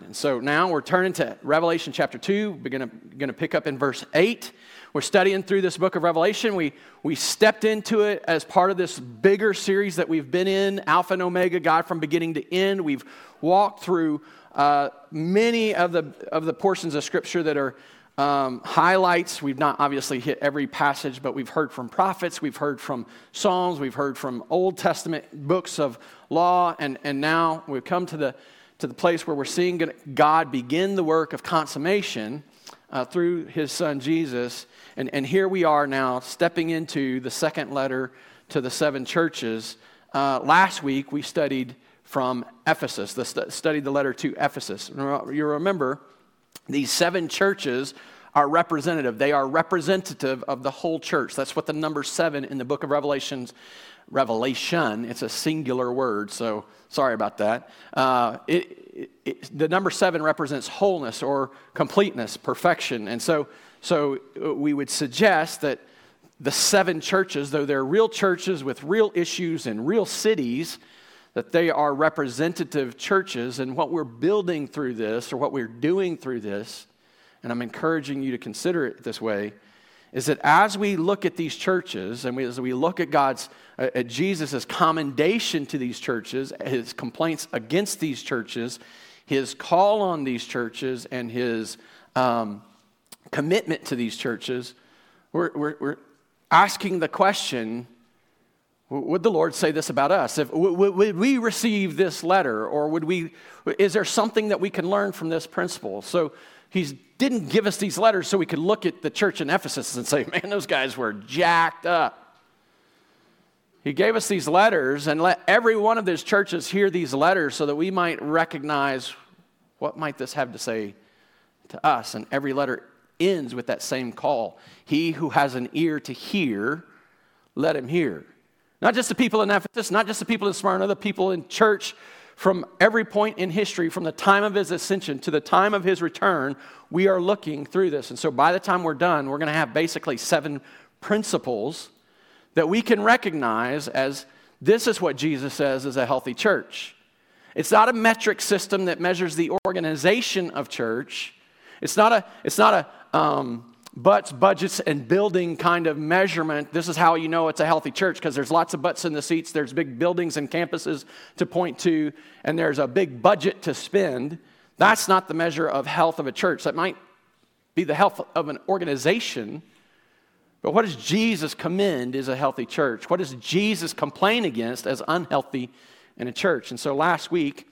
And so now we're turning to Revelation chapter 2. We're going to pick up in verse 8. We're studying through this book of Revelation. We, we stepped into it as part of this bigger series that we've been in Alpha and Omega, God from beginning to end. We've walked through uh, many of the, of the portions of Scripture that are um, highlights. We've not obviously hit every passage, but we've heard from prophets, we've heard from Psalms, we've heard from Old Testament books of law, and, and now we've come to the to the place where we're seeing God begin the work of consummation uh, through his son Jesus. And, and here we are now stepping into the second letter to the seven churches. Uh, last week we studied from Ephesus, the st- studied the letter to Ephesus. You remember, these seven churches are representative. They are representative of the whole church. That's what the number seven in the book of Revelations revelation. It's a singular word, so sorry about that. Uh, it, it, the number seven represents wholeness or completeness, perfection. And so, so uh, we would suggest that the seven churches, though they're real churches with real issues in real cities, that they are representative churches. And what we're building through this, or what we're doing through this, and I'm encouraging you to consider it this way, is that as we look at these churches and we, as we look at God's, uh, at Jesus' commendation to these churches, his complaints against these churches, his call on these churches, and his um, commitment to these churches, we're, we're, we're, asking the question would the Lord say this about us? If, would, would we receive this letter, or would we, is there something that we can learn from this principle? So, he didn't give us these letters so we could look at the church in Ephesus and say, man, those guys were jacked up. He gave us these letters and let every one of those churches hear these letters so that we might recognize what might this have to say to us. And every letter ends with that same call. He who has an ear to hear, let him hear. Not just the people in Ephesus, not just the people in Smyrna, the people in church from every point in history, from the time of his ascension to the time of his return, we are looking through this. And so by the time we're done, we're going to have basically seven principles that we can recognize as this is what Jesus says is a healthy church. It's not a metric system that measures the organization of church. It's not a, it's not a, um, butts, budgets, and building kind of measurement. This is how you know it's a healthy church because there's lots of butts in the seats, there's big buildings and campuses to point to, and there's a big budget to spend. That's not the measure of health of a church. That might be the health of an organization. But what does Jesus commend as a healthy church? What does Jesus complain against as unhealthy in a church? And so last week,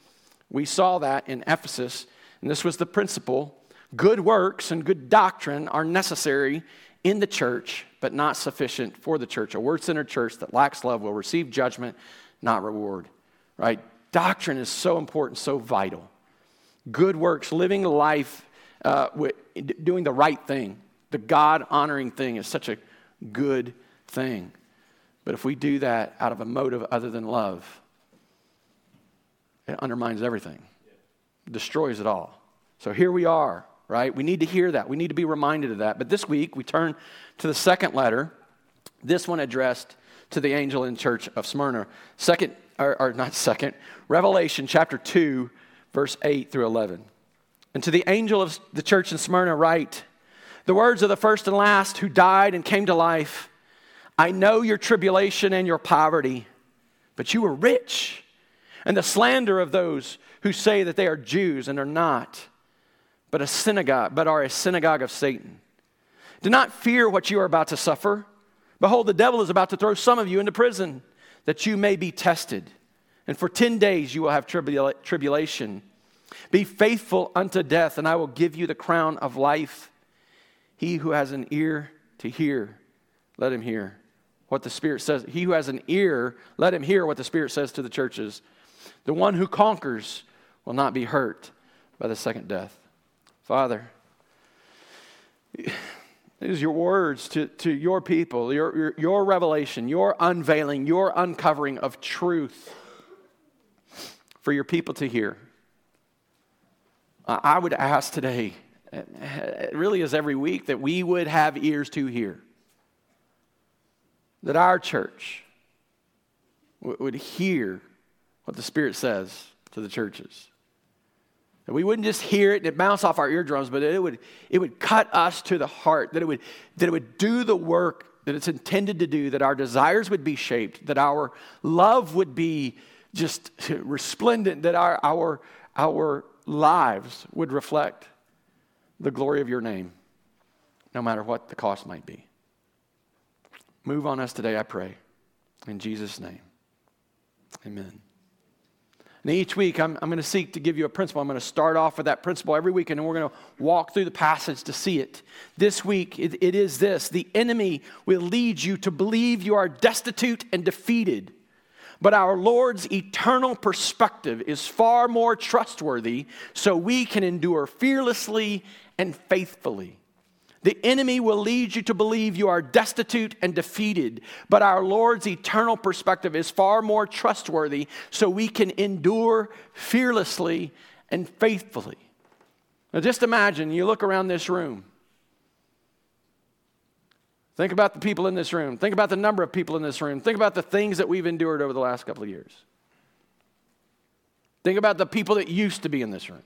we saw that in Ephesus, and this was the principle Good works and good doctrine are necessary in the church, but not sufficient for the church. A word centered church that lacks love will receive judgment, not reward. Right? Doctrine is so important, so vital. Good works, living life, uh, doing the right thing, the God honoring thing is such a good thing. But if we do that out of a motive other than love, it undermines everything, destroys it all. So here we are right? We need to hear that. We need to be reminded of that. But this week, we turn to the second letter, this one addressed to the angel in church of Smyrna. Second, or, or not second, Revelation chapter 2, verse 8 through 11. And to the angel of the church in Smyrna, write the words of the first and last who died and came to life. I know your tribulation and your poverty, but you are rich, and the slander of those who say that they are Jews and are not but a synagogue, but are a synagogue of Satan. Do not fear what you are about to suffer. Behold, the devil is about to throw some of you into prison, that you may be tested. And for 10 days you will have tribula- tribulation. Be faithful unto death, and I will give you the crown of life. He who has an ear to hear, let him hear what the Spirit says. He who has an ear, let him hear what the Spirit says to the churches. The one who conquers will not be hurt by the second death. Father, these your words to, to your people, your, your, your revelation, your unveiling, your uncovering of truth for your people to hear. I would ask today, it really is every week, that we would have ears to hear. That our church would hear what the Spirit says to the churches That we wouldn't just hear it and it bounce off our eardrums, but it would, it would cut us to the heart, that it, would, that it would do the work that it's intended to do, that our desires would be shaped, that our love would be just resplendent, that our, our, our lives would reflect the glory of your name, no matter what the cost might be. Move on us today, I pray. In Jesus' name, amen. And each week, I'm, I'm going to seek to give you a principle. I'm going to start off with that principle every week, and we're going to walk through the passage to see it. This week, it, it is this the enemy will lead you to believe you are destitute and defeated. But our Lord's eternal perspective is far more trustworthy, so we can endure fearlessly and faithfully. The enemy will lead you to believe you are destitute and defeated, but our Lord's eternal perspective is far more trustworthy, so we can endure fearlessly and faithfully. Now, just imagine you look around this room. Think about the people in this room. Think about the number of people in this room. Think about the things that we've endured over the last couple of years. Think about the people that used to be in this room.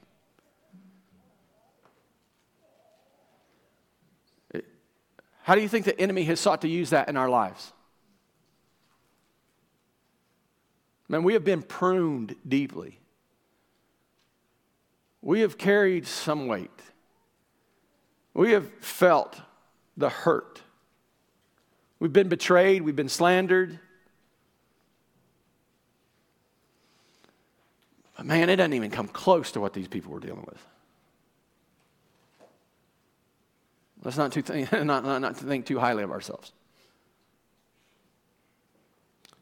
How do you think the enemy has sought to use that in our lives? Man, we have been pruned deeply. We have carried some weight. We have felt the hurt. We've been betrayed. We've been slandered. But man, it doesn't even come close to what these people were dealing with. Let's not, too think, not, not, not think too highly of ourselves.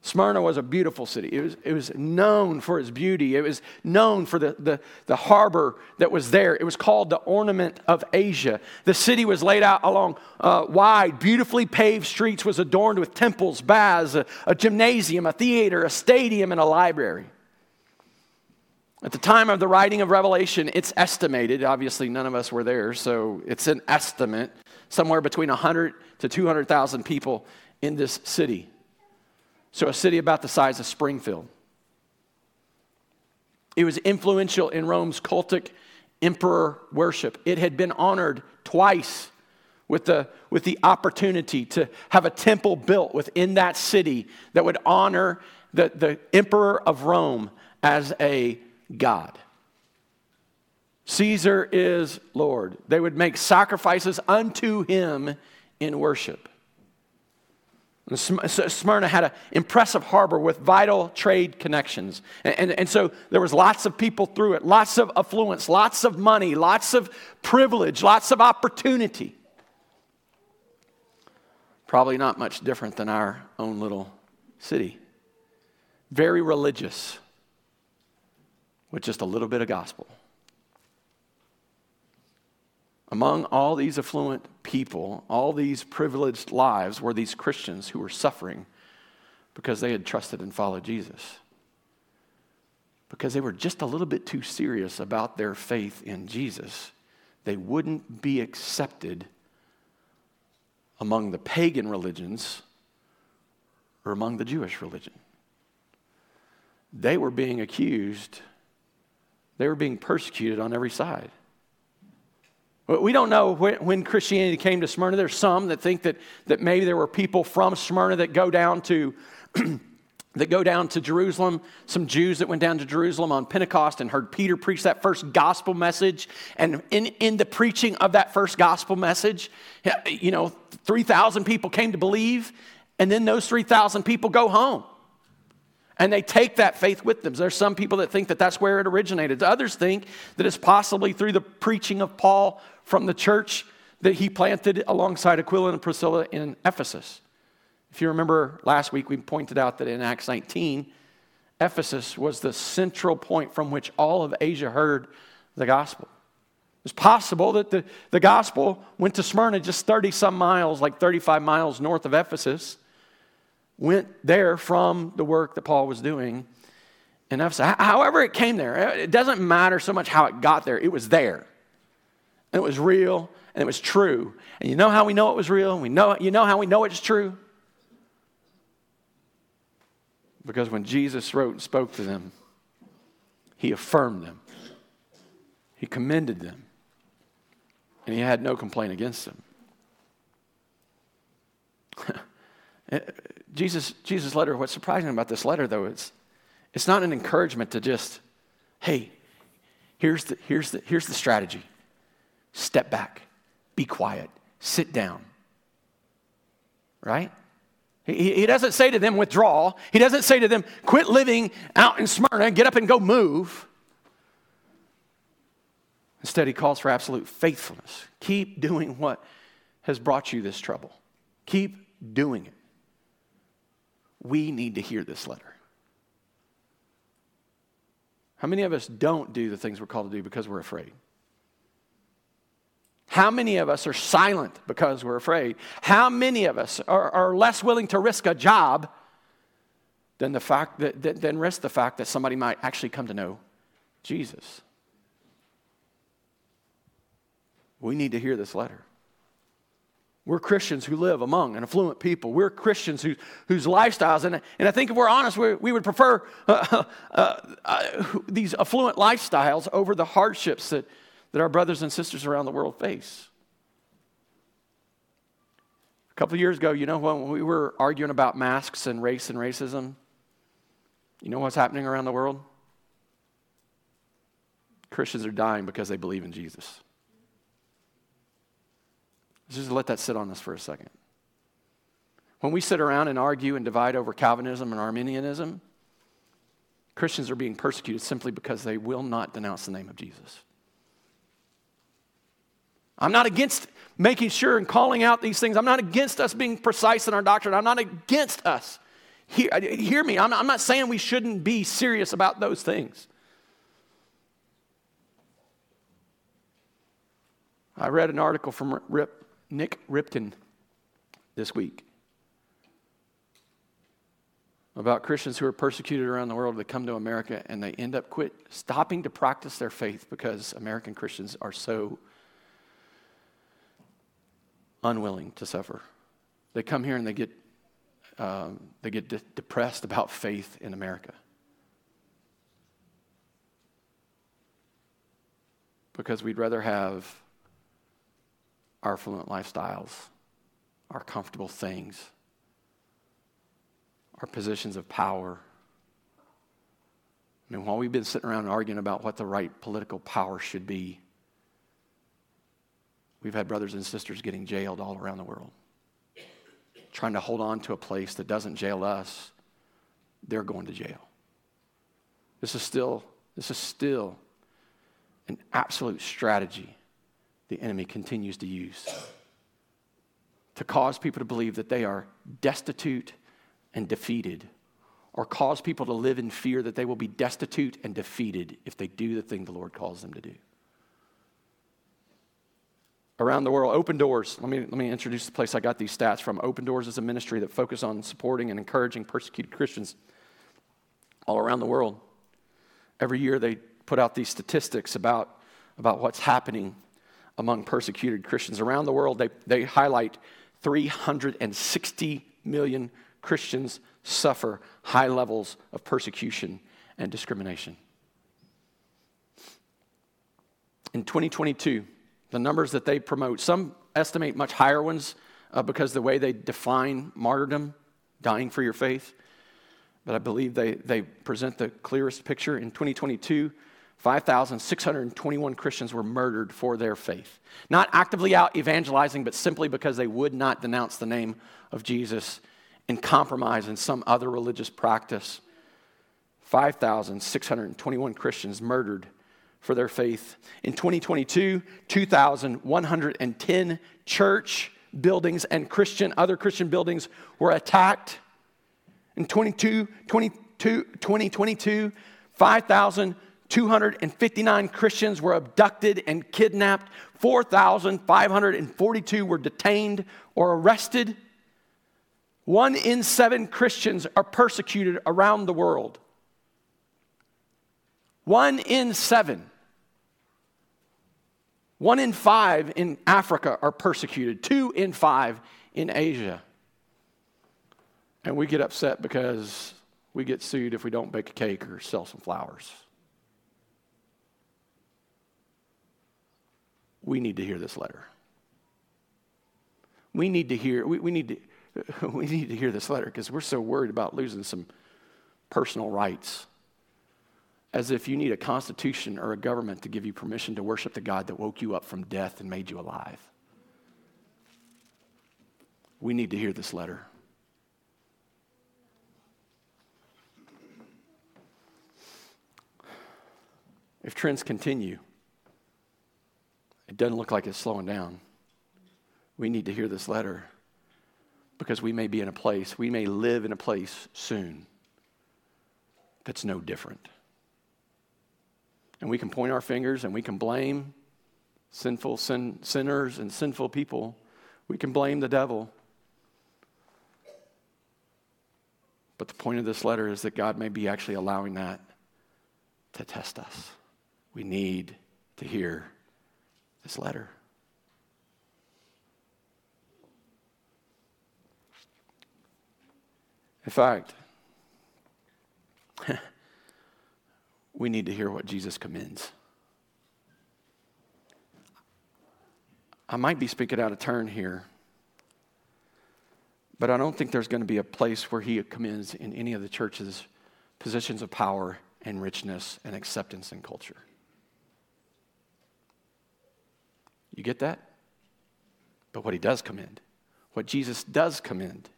Smyrna was a beautiful city. It was, it was known for its beauty. It was known for the, the, the harbor that was there. It was called the Ornament of Asia. The city was laid out along uh, wide, beautifully paved streets, was adorned with temples, baths, a, a gymnasium, a theater, a stadium, and a library. At the time of the writing of Revelation, it's estimated, obviously none of us were there, so it's an estimate, somewhere between 100 to 200,000 people in this city. So a city about the size of Springfield. It was influential in Rome's cultic emperor worship. It had been honored twice with the, with the opportunity to have a temple built within that city that would honor the, the emperor of Rome as a God. Caesar is Lord. They would make sacrifices unto him in worship. Smyrna had an impressive harbor with vital trade connections. And, and, and, so there was lots of people through it, lots of affluence, lots of money, lots of privilege, lots of opportunity. Probably not much different than our own little city. Very religious with just a little bit of gospel. Among all these affluent people, all these privileged lives, were these Christians who were suffering because they had trusted and followed Jesus. Because they were just a little bit too serious about their faith in Jesus, they wouldn't be accepted among the pagan religions or among the Jewish religion. They were being accused they were being persecuted on every side. We don't know when Christianity came to Smyrna. There's some that think that, that maybe there were people from Smyrna that go down to that go down to Jerusalem, some Jews that went down to Jerusalem on Pentecost and heard Peter preach that first gospel message. And in, in the preaching of that first gospel message, you know, 3,000 people came to believe, and then those 3,000 people go home. And they take that faith with them. There's some people that think that that's where it originated. Others think that it's possibly through the preaching of Paul from the church that he planted alongside Aquila and Priscilla in Ephesus. If you remember last week, we pointed out that in Acts 19, Ephesus was the central point from which all of Asia heard the gospel. It's possible that the, the gospel went to Smyrna just 30 some miles, like 35 miles north of Ephesus went there from the work that Paul was doing in Ephesus. However, it came there, eh, it doesn't matter so much how it got there, it was there. And it was real and it was true. And you know how we know it was real? We know, you know how we know it's true? Because when Jesus wrote and spoke to them, he affirmed them. He commended them, and he had no complaint against them. Jesus, Jesus' letter, what's surprising about this letter, though, is it's not an encouragement to just, hey, here's the, here's the, here's the strategy. Step back, be quiet, sit down. Right? He, he doesn't say to them, withdraw. He doesn't say to them, quit living out in Smyrna, get up and go move. Instead, he calls for absolute faithfulness. Keep doing what has brought you this trouble. Keep doing it. We need to hear this letter. How many of us don't do the things we're called to do because we're afraid? How many of us are silent because we're afraid? How many of us are, are less willing to risk a job than, the fact that, than risk the fact that somebody might actually come to know Jesus? We need to hear this letter. We're Christians who live among an affluent people. We're Christians who, whose lifestyles, and, and I think if we're honest, we, we would prefer uh, uh, uh, these affluent lifestyles over the hardships that, that our brothers and sisters around the world face. A couple years ago, you know, when we were arguing about masks and race and racism, you know what's happening around the world? Christians are dying because they believe in Jesus. Just let that sit on us for a second. When we sit around and argue and divide over Calvinism and Arminianism, Christians are being persecuted simply because they will not denounce the name of Jesus. I'm not against making sure and calling out these things. I'm not against us being precise in our doctrine. I'm not against us. Hear, hear me. I'm not, I'm not saying we shouldn't be serious about those things. I read an article from Rip, Nik Ripken this week about Christians who are persecuted around the world that come to America and they end up quit stopping to practice their faith because American Christians are so unwilling to suffer. They come here and they get, um, they get de- depressed about faith in America. Because we'd rather have our affluent lifestyles, our comfortable things, our positions of power. I mean, while we've been sitting around arguing about what the right political power should be, We've had brothers and sisters getting jailed all around the world, trying to hold on to a place that doesn't jail us. They're going to jail. This is still, this is still an absolute strategy the enemy continues to use to cause people to believe that they are destitute and defeated, or cause people to live in fear that they will be destitute and defeated if they do the thing the Lord calls them to do around the world. Open Doors, let me, let me introduce the place I got these stats from. Open Doors is a ministry that focuses on supporting and encouraging persecuted Christians all around the world. Every year they put out these statistics about, about what's happening among persecuted Christians. Around the world, they, they highlight 360 million Christians suffer high levels of persecution and discrimination. In 2022, the numbers that they promote. Some estimate much higher ones uh, because the way they define martyrdom, dying for your faith. But I believe they, they present the clearest picture. In 2022, 5,621 Christians were murdered for their faith. Not actively out evangelizing, but simply because they would not denounce the name of Jesus and compromise in some other religious practice. 5,621 Christians murdered for their faith. In 2022, 2,110 church buildings and Christian, other Christian buildings were attacked. In 22, 22, 2022, 5,259 Christians were abducted and kidnapped. 4,542 were detained or arrested. One in seven Christians are persecuted around the world. One in seven. One in five in Africa are persecuted, two in five in Asia. And we get upset because we get sued if we don't bake a cake or sell some flowers. We need to hear this letter. We need to hear, we, we need to, we need to hear this letter because we're so worried about losing some personal rights. As if you need a constitution or a government to give you permission to worship the God that woke you up from death and made you alive. We need to hear this letter. If trends continue, it doesn't look like it's slowing down. We need to hear this letter because we may be in a place, we may live in a place soon that's no different. And we can point our fingers and we can blame sinful sin, sinners and sinful people. We can blame the devil. But the point of this letter is that God may be actually allowing that to test us. We need to hear this letter. In fact, we need to hear what Jesus commends. I might be speaking out of turn here, but I don't think there's going to be a place where he commends in any of the church's positions of power and richness and acceptance and culture. You get that? But what he does commend, what Jesus does commend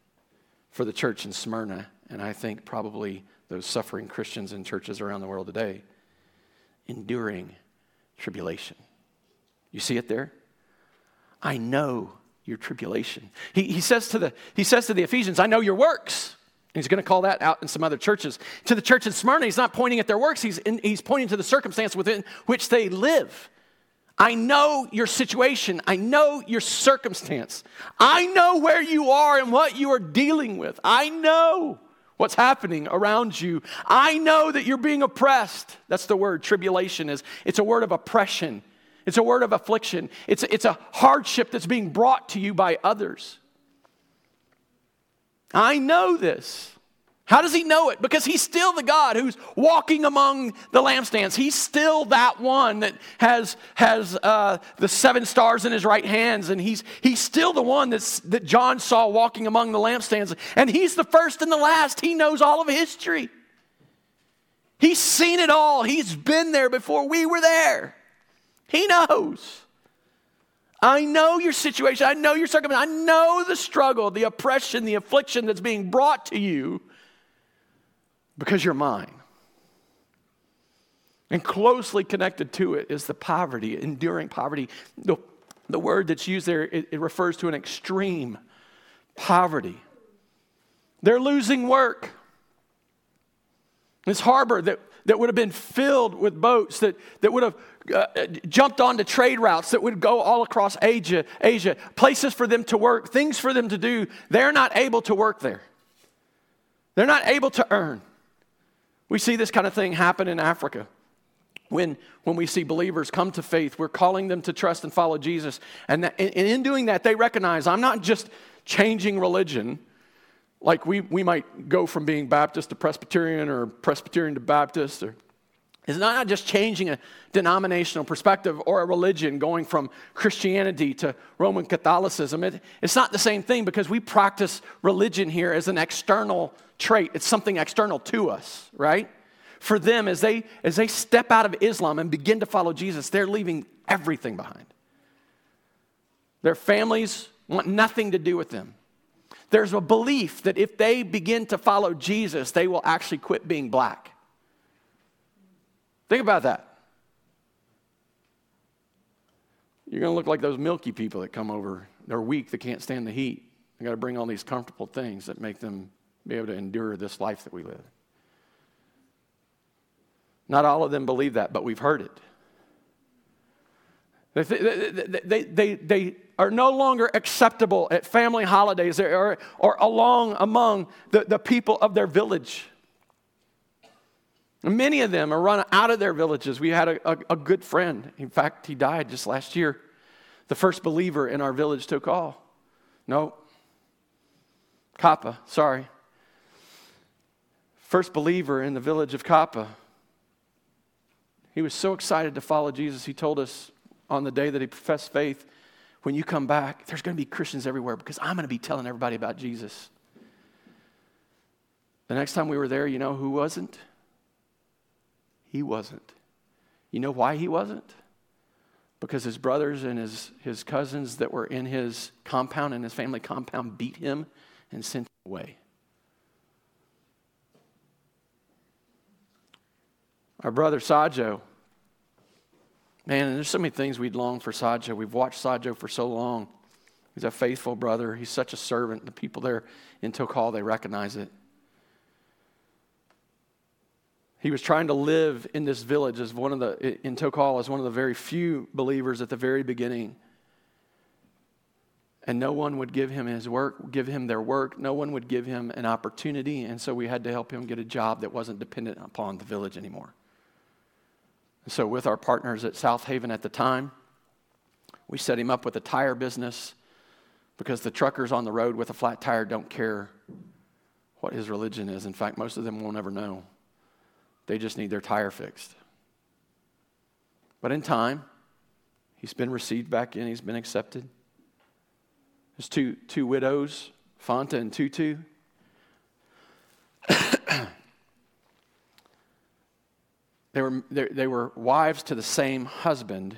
for the church in Smyrna, and I think probably those suffering Christians in churches around the world today, enduring tribulation. You see it there? I know your tribulation. He, he, says to the, he says to the Ephesians, I know your works. He's going to call that out in some other churches. To the church in Smyrna, he's not pointing at their works, he's, in, he's pointing to the circumstance within which they live. I know your situation. I know your circumstance. I know where you are and what you are dealing with. I know what's happening around you. I know that you're being oppressed. That's the word tribulation is. It's a word of oppression. It's a word of affliction. It's a, it's a hardship that's being brought to you by others. I know this. How does he know it? Because he's still the God who's walking among the lampstands. He's still that one that has, has uh, the seven stars in his right hands. And he's, he's still the one that's, that John saw walking among the lampstands. And he's the first and the last. He knows all of history. He's seen it all. He's been there before we were there. He knows. I know your situation. I know your circumstance. I know the struggle, the oppression, the affliction that's being brought to you because you're mine. And closely connected to it is the poverty, enduring poverty. The, the word that's used there, it, it refers to an extreme poverty. They're losing work. This harbor that, that would have been filled with boats, that, that would have uh, jumped onto trade routes that would go all across Asia, Asia, places for them to work, things for them to do, they're not able to work there. They're not able to earn. We see this kind of thing happen in Africa. When, when we see believers come to faith, we're calling them to trust and follow Jesus. And, that, and in doing that, they recognize I'm not just changing religion, like we, we might go from being Baptist to Presbyterian or Presbyterian to Baptist or it's not just changing a denominational perspective or a religion going from Christianity to Roman Catholicism. It, it's not the same thing because we practice religion here as an external trait. It's something external to us, right? For them, as they, as they step out of Islam and begin to follow Jesus, they're leaving everything behind. Their families want nothing to do with them. There's a belief that if they begin to follow Jesus, they will actually quit being black. Think about that. You're going to look like those milky people that come over. They're weak, they can't stand the heat. They got to bring all these comfortable things that make them be able to endure this life that we live. Not all of them believe that, but we've heard it. They, they, they, they, are no longer acceptable at family holidays or, or along among the, the people of their village. Many of them are run out of their villages. We had a, a, a, good friend. In fact, he died just last year. The first believer in our village took all. No. Kappa, sorry. First believer in the village of Kappa. He was so excited to follow Jesus, he told us on the day that he professed faith, when you come back, there's going to be Christians everywhere because I'm going to be telling everybody about Jesus. The next time we were there, you know who wasn't? He wasn't. You know why he wasn't? Because his brothers and his, his cousins that were in his compound and his family compound beat him and sent him away. Our brother Sajo, man, there's so many things we'd long for Sajo. We've watched Sajo for so long. He's a faithful brother. He's such a servant. The people there in Tokal, they recognize it. He was trying to live in this village as one of the, in Tokal, as one of the very few believers at the very beginning. And no one would give him his work, give him their work. No one would give him an opportunity. And so we had to help him get a job that wasn't dependent upon the village anymore. And so, with our partners at South Haven at the time, we set him up with a tire business because the truckers on the road with a flat tire don't care what his religion is. In fact, most of them won't ever know. They just need their tire fixed. But in time, he's been received back in, he's been accepted. There's two, two widows, Fanta and Tutu. they, were, they, they were wives to the same husband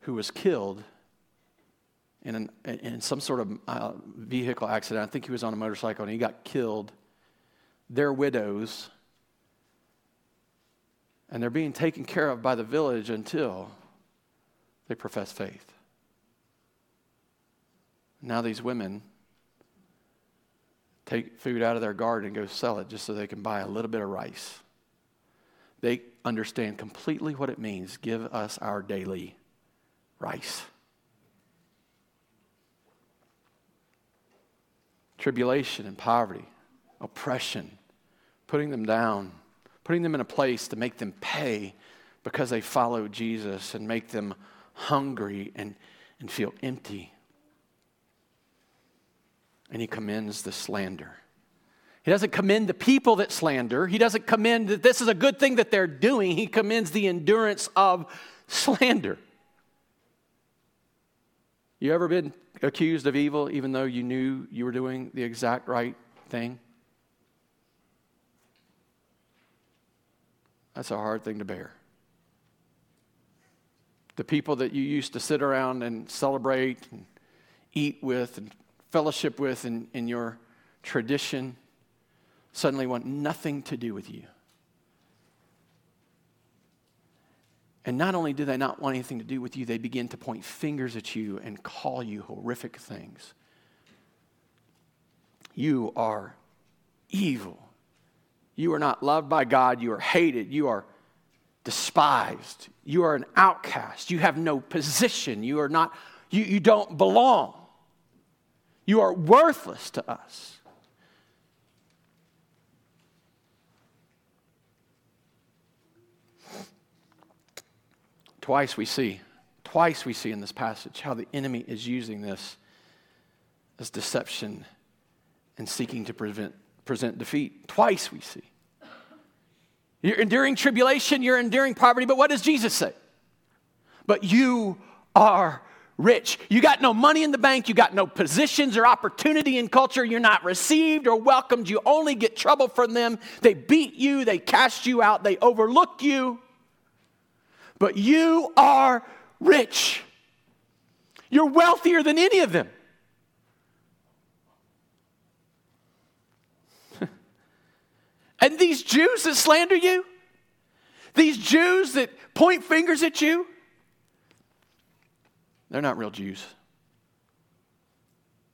who was killed in, an, in some sort of uh, vehicle accident. I think he was on a motorcycle and he got killed. They're widows and they're being taken care of by the village until they profess faith. Now, these women take food out of their garden and go sell it just so they can buy a little bit of rice. They understand completely what it means give us our daily rice. Tribulation and poverty, oppression, putting them down putting them in a place to make them pay because they follow Jesus and make them hungry and, and feel empty. And he commends the slander. He doesn't commend the people that slander. He doesn't commend that this is a good thing that they're doing. He commends the endurance of slander. You ever been accused of evil even though you knew you were doing the exact right thing? That's a hard thing to bear. The people that you used to sit around and celebrate and eat with and fellowship with in, in your tradition suddenly want nothing to do with you. And not only do they not want anything to do with you, they begin to point fingers at you and call you horrific things. You are evil. You are not loved by God. You are hated. You are despised. You are an outcast. You have no position. You are not, you, you don't belong. You are worthless to us. Twice we see, twice we see in this passage how the enemy is using this as deception and seeking to prevent present defeat. Twice we see. You're enduring tribulation, you're enduring poverty, but what does Jesus say? But you are rich. You got no money in the bank, you got no positions or opportunity in culture, you're not received or welcomed, you only get trouble from them. They beat you, they cast you out, they overlook you. But you are rich. You're wealthier than any of them. And these Jews that slander you, these Jews that point fingers at you, they're not real Jews.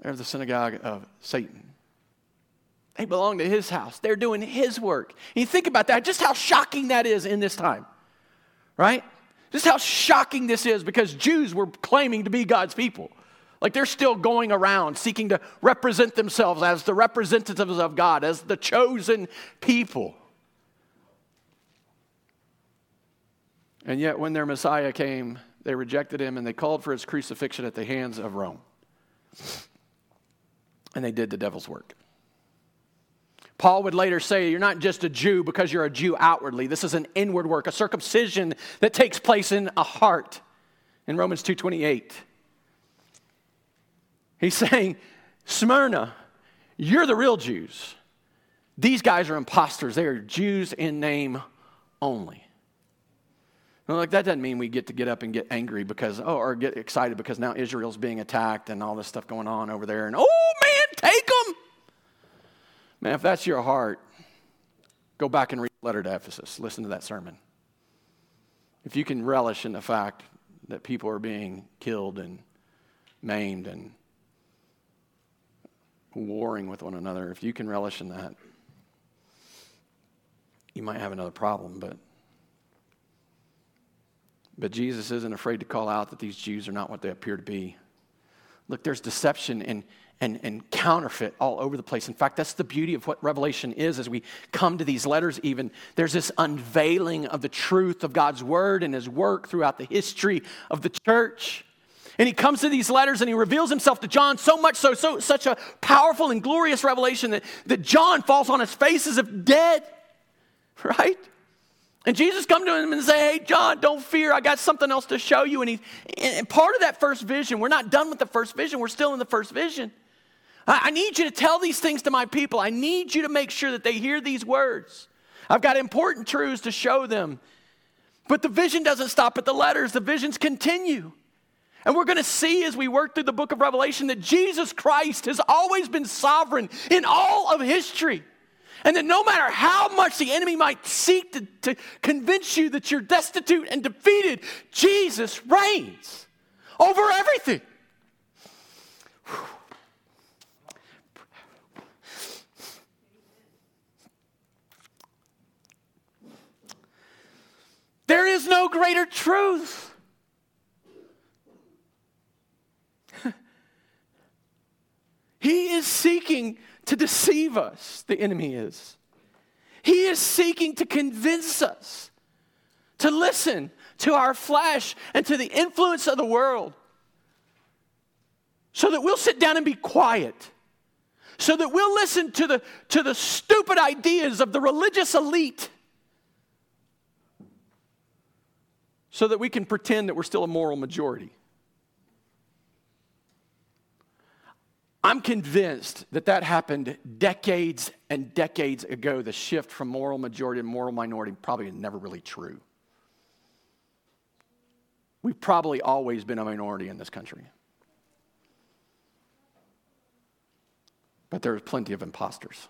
They're the synagogue of Satan. They belong to his house. They're doing his work. And you think about that, just how shocking that is in this time, right? Just how shocking this is because Jews were claiming to be God's people. Like they're still going around seeking to represent themselves as the representatives of God, as the chosen people. And yet, when their Messiah came, they rejected him and they called for his crucifixion at the hands of Rome. And they did the devil's work. Paul would later say, You're not just a Jew because you're a Jew outwardly. This is an inward work, a circumcision that takes place in a heart. in Romans 2:28. He's saying, Smyrna, you're the real Jews. These guys are imposters. They are Jews in name only. Now, like that doesn't mean we get to get up and get angry because, oh, or get excited because now Israel's being attacked and all this stuff going on over there. And oh man, take them. Man, if that's your heart, go back and read the letter to Ephesus. Listen to that sermon. If you can relish in the fact that people are being killed and maimed and warring with one another, if you can relish in that, you might have another problem, but but Jesus isn't afraid to call out that these Jews are not what they appear to be. Look, there's deception and, and, and counterfeit all over the place. In fact, that's the beauty of what Revelation is as we come to these letters, even. There's this unveiling of the truth of God's word and his work throughout the history of the church. And he comes to these letters and he reveals himself to John so much so, so such a powerful and glorious revelation that, that John falls on his face as if dead, right? And Jesus come to him and say, Hey, John, don't fear. I got something else to show you. And, he, and part of that first vision, we're not done with the first vision. We're still in the first vision. I, I need you to tell these things to my people. I need you to make sure that they hear these words. I've got important truths to show them. But the vision doesn't stop at the letters, the visions continue. And we're going to see as we work through the book of Revelation that Jesus Christ has always been sovereign in all of history. And that no matter how much the enemy might seek to, to convince you that you're destitute and defeated, Jesus reigns over everything. There is no greater truth. He is seeking to deceive us, the enemy is. He is seeking to convince us to listen to our flesh and to the influence of the world so that we'll sit down and be quiet so that we'll listen to the, to the stupid ideas of the religious elite so that we can pretend that we're still a moral majority. I'm convinced that that happened decades and decades ago. The shift from moral majority to moral minority probably never really true. We've probably always been a minority in this country. But there's plenty of imposters.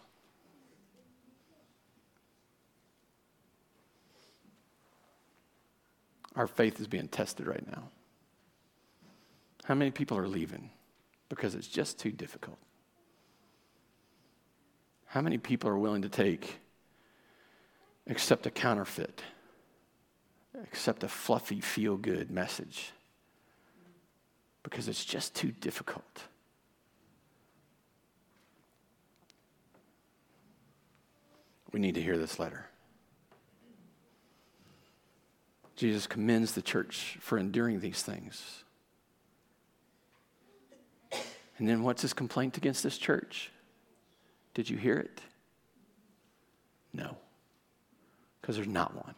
Our faith is being tested right now. How many people are leaving? Because it's just too difficult. How many people are willing to take, accept a counterfeit, accept a fluffy, feel good message? Because it's just too difficult. We need to hear this letter. Jesus commends the church for enduring these things. And then what's his complaint against this church? Did you hear it? No, because there's not one.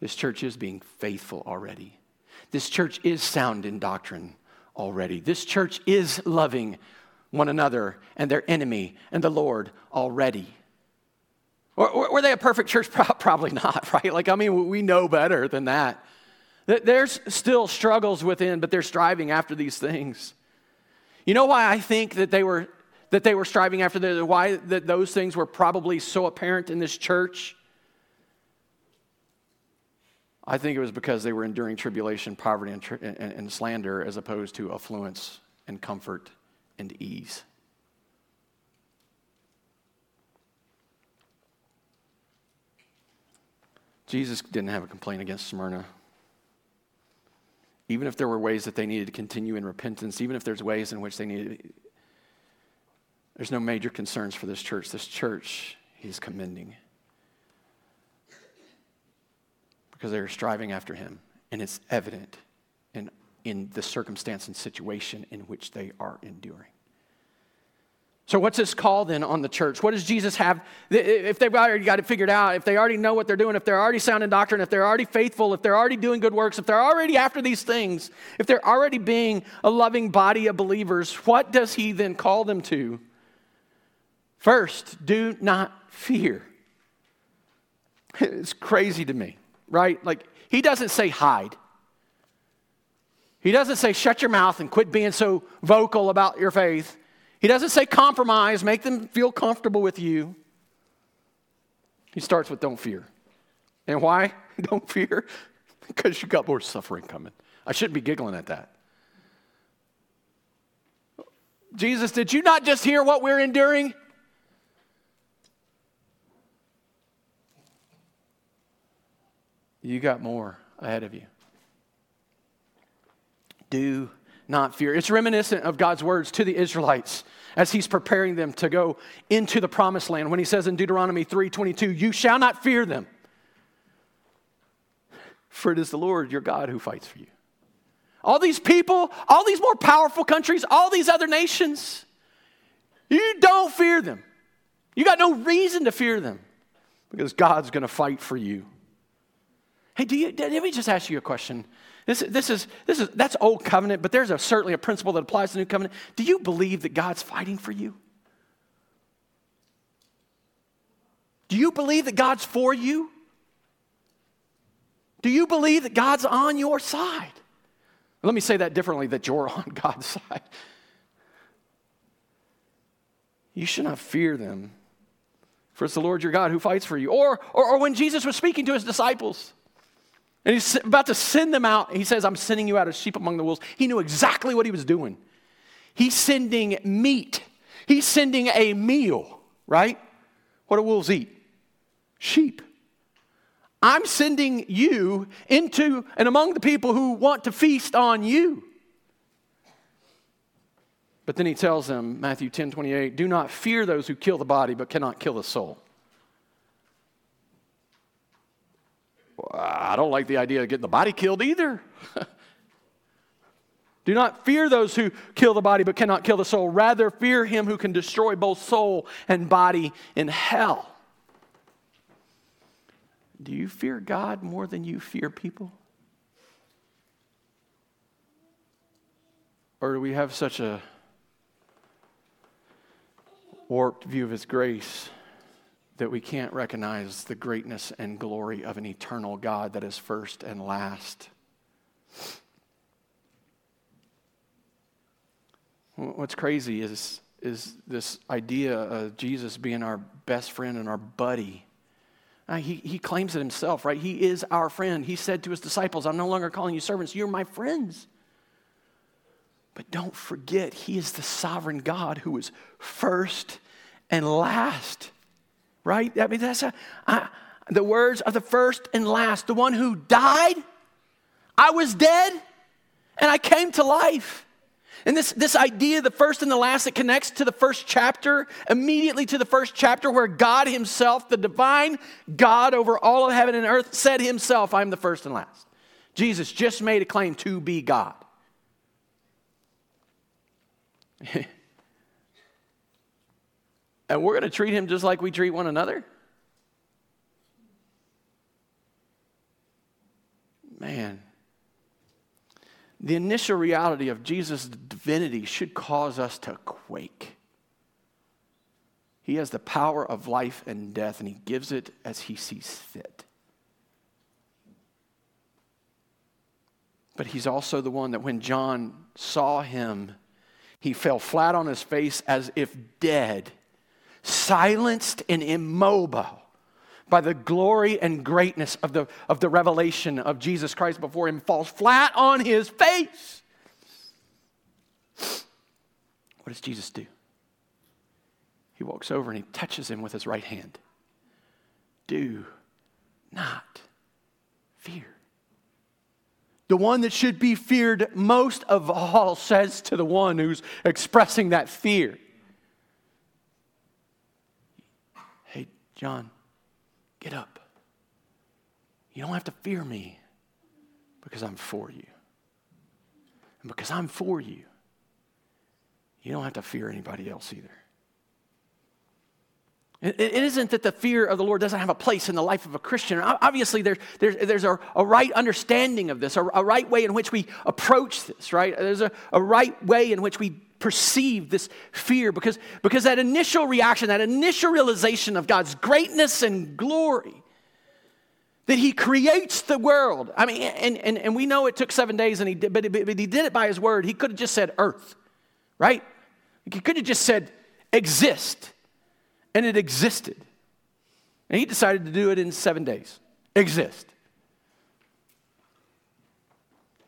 This church is being faithful already. This church is sound in doctrine already. This church is loving one another and their enemy and the Lord already. Or, were they a perfect church? Probably not, right? Like, I mean, we know better than that. There's still struggles within, but they're striving after these things. You know why I think that they were that they were striving after the, why that those things were probably so apparent in this church? I think it was because they were enduring tribulation, poverty, and, and, and slander as opposed to affluence and comfort and ease. Jesus didn't have a complaint against Smyrna even if there were ways that they needed to continue in repentance, even if there's ways in which they needed, there's no major concerns for this church. This church, he's commending because they're striving after him, and it's evident in, in the circumstance and situation in which they are enduring. So, what's this call then on the church? What does Jesus have? If they've already got it figured out, if they already know what they're doing, if they're already sound in doctrine, if they're already faithful, if they're already doing good works, if they're already after these things, if they're already being a loving body of believers, what does he then call them to? First, do not fear. It's crazy to me, right? Like, he doesn't say hide. He doesn't say shut your mouth and quit being so vocal about your faith. He doesn't say compromise, make them feel comfortable with you. He starts with don't fear. And why? Don't fear? Because you got more suffering coming. I shouldn't be giggling at that. Jesus, did you not just hear what we're enduring? You got more ahead of you. Do not fear. It's reminiscent of God's words to the Israelites as he's preparing them to go into the promised land when he says in Deuteronomy 3:22, "You shall not fear them, for it is the Lord your God who fights for you." All these people, all these more powerful countries, all these other nations, you don't fear them. You got no reason to fear them because God's going to fight for you. Hey, do you, let me just ask you a question. This, this, is, this is, that's old covenant, but there's a, certainly a principle that applies to new covenant. Do you believe that God's fighting for you? Do you believe that God's for you? Do you believe that God's on your side? Let me say that differently that you're on God's side. You should not fear them, for it's the Lord your God who fights for you. Or, or, or when Jesus was speaking to his disciples, and he's about to send them out. He says, I'm sending you out as sheep among the wolves. He knew exactly what he was doing. He's sending meat, he's sending a meal, right? What do wolves eat? Sheep. I'm sending you into and among the people who want to feast on you. But then he tells them, Matthew 10 28, do not fear those who kill the body but cannot kill the soul. I don't like the idea of getting the body killed either. Do not fear those who kill the body but cannot kill the soul. Rather, fear him who can destroy both soul and body in hell. Do you fear God more than you fear people? Or do we have such a warped view of His grace that we can't recognize the greatness and glory of an eternal God that is first and last. What's crazy is, is this idea of Jesus being our best friend and our buddy. Uh, he, he claims it himself, right? He is our friend. He said to his disciples, I'm no longer calling you servants, you're my friends. But don't forget, He is the sovereign God who is first and last right? I mean, that's a, I, the words of the first and last. The one who died, I was dead, and I came to life. And this, this idea, the first and the last, that connects to the first chapter, immediately to the first chapter, where God Himself, the divine God over all of heaven and earth, said Himself, I'm the first and last. Jesus just made a claim to be God. And we're going to treat him just like we treat one another? Man. The initial reality of Jesus' divinity should cause us to quake. He has the power of life and death, and he gives it as he sees fit. But he's also the one that when John saw him, he fell flat on his face as if dead silenced and immobile by the glory and greatness of the, of the revelation of Jesus Christ before him, falls flat on his face. What does Jesus do? He walks over and he touches him with his right hand. Do not fear. The one that should be feared most of all says to the one who's expressing that fear, John, get up. You don't have to fear me because I'm for you. And because I'm for you, you don't have to fear anybody else either. It isn't that the fear of the Lord doesn't have a place in the life of a Christian. Obviously, there's, there's, there's a, a right understanding of this, a, a, right way in which we approach this, right? There's a, a right way in which we perceive this fear because, because that initial reaction, that initial realization of God's greatness and glory, that He creates the world. I mean, and, and, and we know it took seven days, and he did, but, but He did it by His word. He could have just said earth, right? He could have just said exist and it existed. And he decided to do it in seven days. Exist.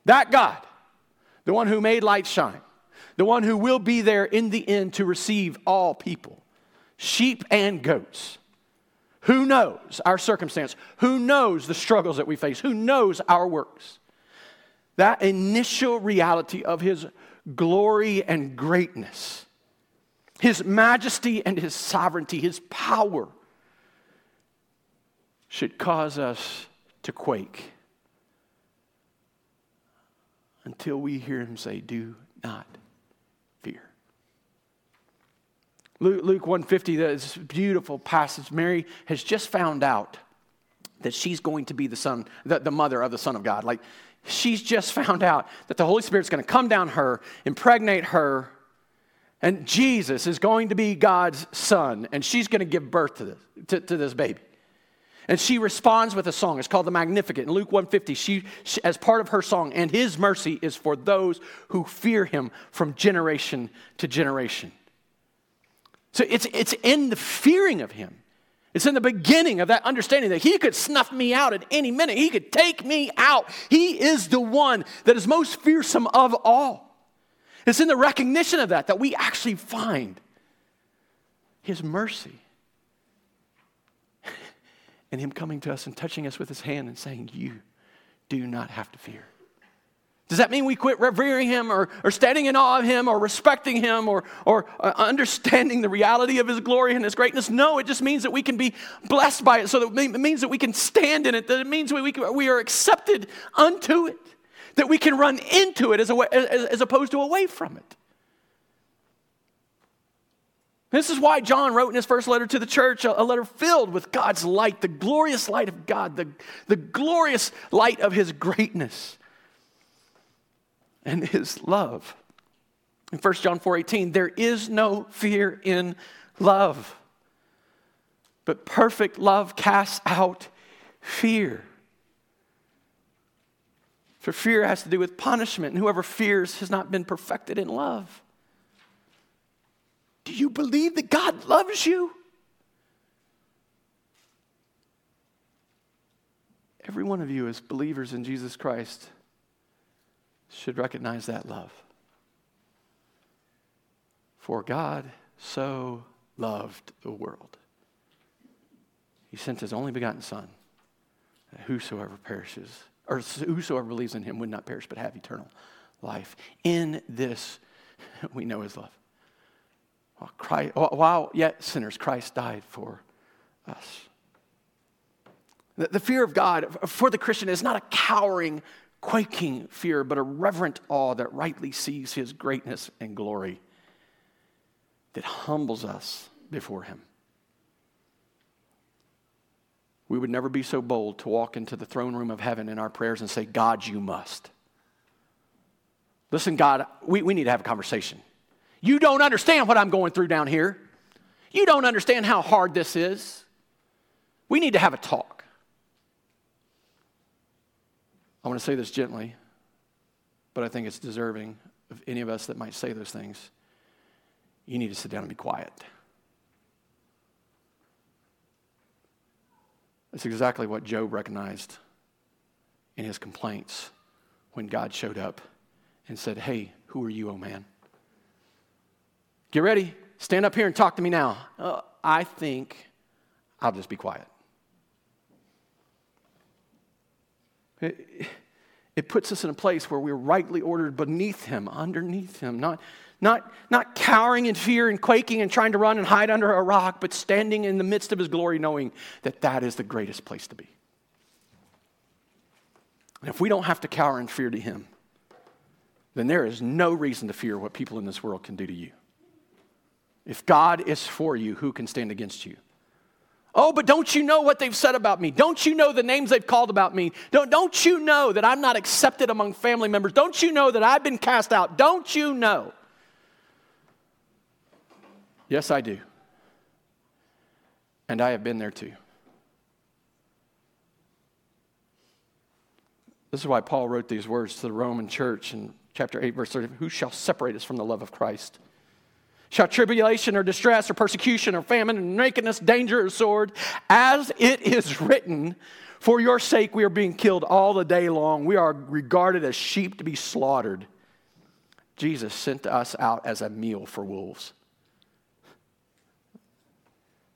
That God, the one who made light shine, the one who will be there in the end to receive all people, sheep and goats. Who knows our circumstance? Who knows the struggles that we face? Who knows our works? That initial reality of his glory and greatness his majesty and his sovereignty, his power should cause us to quake until we hear him say, Do not fear. Luke, Luke 150, this beautiful passage. Mary has just found out that she's going to be the son, the, the mother of the Son of God. Like she's just found out that the Holy Spirit's going to come down her, impregnate her, and Jesus is going to be God's son, and she's going to give birth to this, to, to this baby. And she responds with a song. It's called the Magnificat. In Luke 150, she, she, as part of her song, and his mercy is for those who fear him from generation to generation. So it's, it's in the fearing of him. It's in the beginning of that understanding that he could snuff me out at any minute. He could take me out. He is the one that is most fearsome of all. It's in the recognition of that that we actually find His mercy. and Him coming to us and touching us with His hand and saying, You do not have to fear. Does that mean we quit revering him or, or standing in awe of him or respecting him or, or uh, understanding the reality of his glory and his greatness? No, it just means that we can be blessed by it. So that it means that we can stand in it, that it means we, we, we are accepted unto it that we can run into it as, as, as opposed to away from it. This is why John wrote in his first letter to the church a, a letter filled with God's light, the glorious light of God, the, the glorious light of his greatness and his love. In 1 John 4:18, there is no fear in love. But perfect love casts out fear. For fear has to do with punishment, and whoever fears has not been perfected in love. Do you believe that God loves you? Every one of you, as believers in Jesus Christ, should recognize that love. For God so loved the world. He sent his only begotten Son, that whosoever perishes or whosoever believes in him would not perish but have eternal life. In this, we know his love. While, Christ, while yet sinners, Christ died for us. The, fear of God for the Christian is not a cowering, quaking fear, but a reverent awe that rightly sees his greatness and glory, that humbles us before him. we would never be so bold to walk into the throne room of heaven in our prayers and say, God, you must. Listen, God, we, we need to have a conversation. You don't understand what I'm going through down here. You don't understand how hard this is. We need to have a talk. I want to say this gently, but I think it's deserving of any of us that might say those things. You need to sit down and be quiet. That's exactly what Job recognized in his complaints when God showed up and said, Hey, who are you, oh man? Get ready. Stand up here and talk to me now. Uh, I think I'll just be quiet. It, it puts us in a place where we're rightly ordered beneath Him, underneath Him, not, not, not cowering in fear and quaking and trying to run and hide under a rock, but standing in the midst of his glory, knowing that that is the greatest place to be. And if we don't have to cower in fear to him, then there is no reason to fear what people in this world can do to you. If God is for you, who can stand against you? Oh, but don't you know what they've said about me? Don't you know the names they've called about me? Don't, don't you know that I'm not accepted among family members? Don't you know that I've been cast out? Don't you know? Yes, I do. And I have been there too. This is why Paul wrote these words to the Roman church in chapter 8, verse 30 Who shall separate us from the love of Christ? Shall tribulation or distress or persecution or famine or nakedness, danger or sword? As it is written, For your sake we are being killed all the day long. We are regarded as sheep to be slaughtered. Jesus sent us out as a meal for wolves.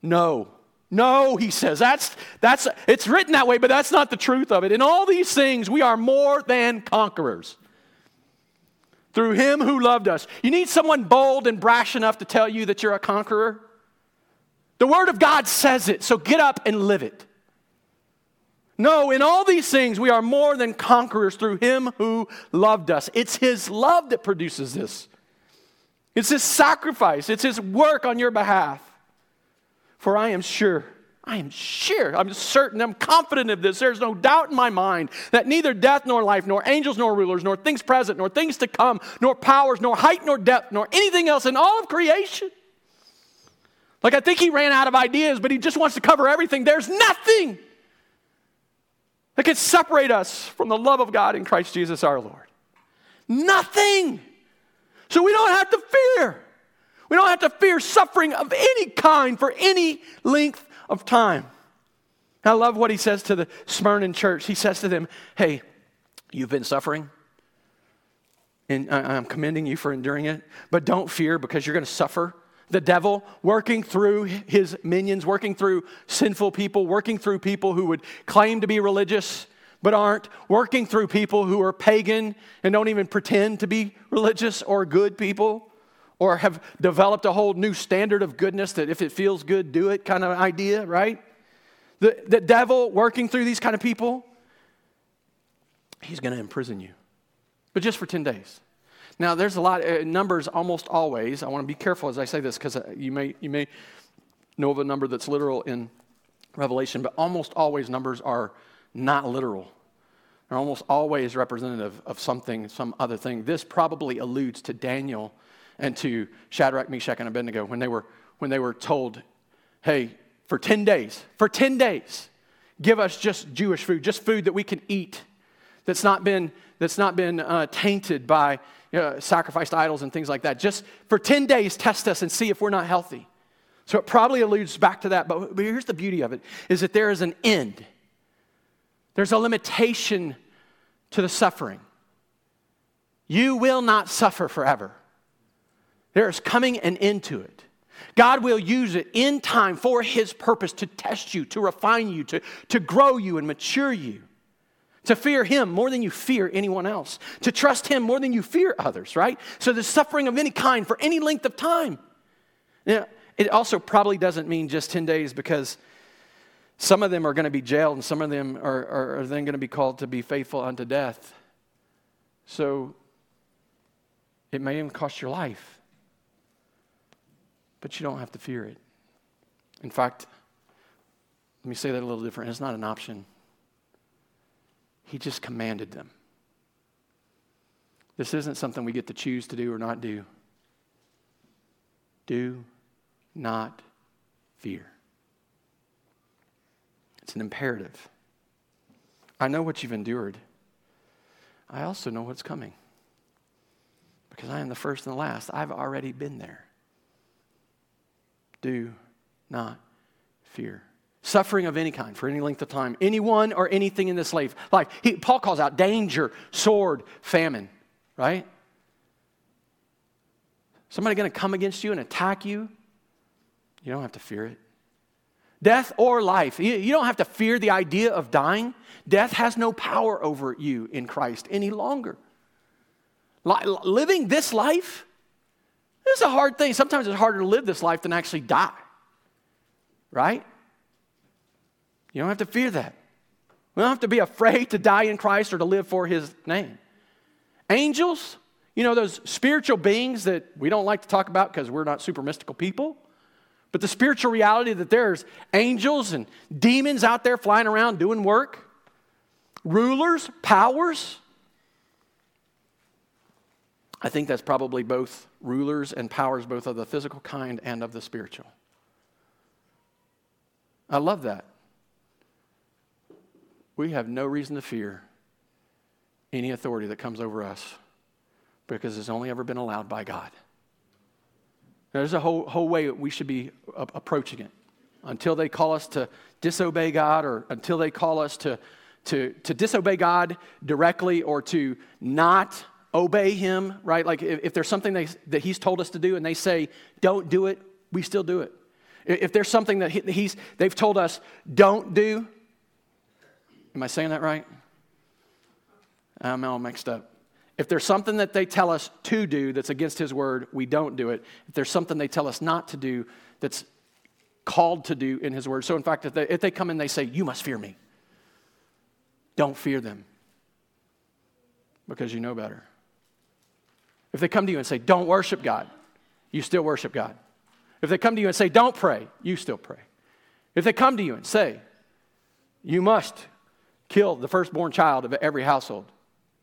No, no, he says. That's, that's, it's written that way, but that's not the truth of it. In all these things, we are more than conquerors through him who loved us. You need someone bold and brash enough to tell you that you're a conqueror? The Word of God says it, so get up and live it. No, in all these things, we are more than conquerors through him who loved us. It's his love that produces this, it's his sacrifice, it's his work on your behalf. For I am sure, I am sure, I'm certain, I'm confident of this. There's no doubt in my mind that neither death nor life, nor angels nor rulers, nor things present, nor things to come, nor powers, nor height nor depth, nor anything else in all of creation. Like I think he ran out of ideas, but he just wants to cover everything. There's nothing that can separate us from the love of God in Christ Jesus our Lord. Nothing. So we don't have to fear. We don't have to fear suffering of any kind for any length of time. I love what he says to the Smyrna church. He says to them, Hey, you've been suffering, and I'm commending you for enduring it, but don't fear because you're going to suffer. The devil working through his minions, working through sinful people, working through people who would claim to be religious but aren't, working through people who are pagan and don't even pretend to be religious or good people or have developed a whole new standard of goodness that if it feels good, do it kind of idea, right? The, the devil working through these kind of people, he's going to imprison you, but just for 10 days. Now, there's a lot, uh, numbers almost always, I want to be careful as I say this because uh, you may, you may know of a number that's literal in Revelation, but almost always numbers are not literal. They're almost always representative of something, some other thing. This probably alludes to Daniel and to Shadrach, Meshach, and Abednego when they were, when they were told, hey, for 10 days, for 10 days, give us just Jewish food, just food that we can eat that's not been, that's not been uh, tainted by know, sacrificed idols and things like that. Just for 10 days, test us and see if we're not healthy. So it probably alludes back to that. But, but here's the beauty of it is that there is an end. There's a limitation to the suffering. You will not suffer forever. There is coming an end to it. God will use it in time for His purpose to test you, to refine you, to, to grow you and mature you, to fear Him more than you fear anyone else, to trust Him more than you fear others, right? So the suffering of any kind for any length of time. Now, it also probably doesn't mean just 10 days because some of them are going to be jailed and some of them are, are, are then going to be called to be faithful unto death. So it may even cost your life but you don't have to fear it. In fact, let me say that a little different. It's not an option. He just commanded them. This isn't something we get to choose to do or not do. Do not fear. It's an imperative. I know what you've endured. I also know what's coming. Because I am the first and the last. I've already been there do not fear. Suffering of any kind for any length of time, anyone or anything in this life. Life. He, Paul calls out danger, sword, famine, right? Somebody going to come against you and attack you? You don't have to fear it. Death or life. You, you don't have to fear the idea of dying. Death has no power over you in Christ any longer. Li- living this life this is a hard thing. Sometimes it's harder to live this life than actually die. Right? You don't have to fear that. We don't have to be afraid to die in Christ or to live for his name. Angels, you know, those spiritual beings that we don't like to talk about because we're not super mystical people, But the spiritual reality that there's angels and demons out there flying around doing work, rulers, powers. I think that's probably both rulers and powers, both of the physical kind and of the spiritual. I love that. We have no reason to fear any authority that comes over us because it's only ever been allowed by God. There's a whole, whole way we should be approaching it. Until they call us to disobey God or until they call us to, to, to disobey God directly or to not obey Him, right? Like if, if there's something they, that He's told us to do and they say, don't do it, we still do it. If there's something that he, he's, they've told us, don't do, am I saying that right? I'm all mixed up. If there's something that they tell us to do that's against His word, we don't do it. If there's something they tell us not to do that's called to do in His word. So, in fact, if they, if they come in, they say, You must fear me. Don't fear them because you know better. If they come to you and say, Don't worship God, you still worship God. If they come to you and say, Don't pray, you still pray. If they come to you and say, You must kill the firstborn child of every household,